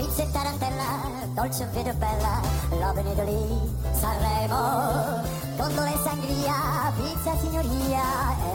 pizza e tarantella, dolce vedo bella, la Benedoli, Sanremo, gondole e sangria, pizza signoria,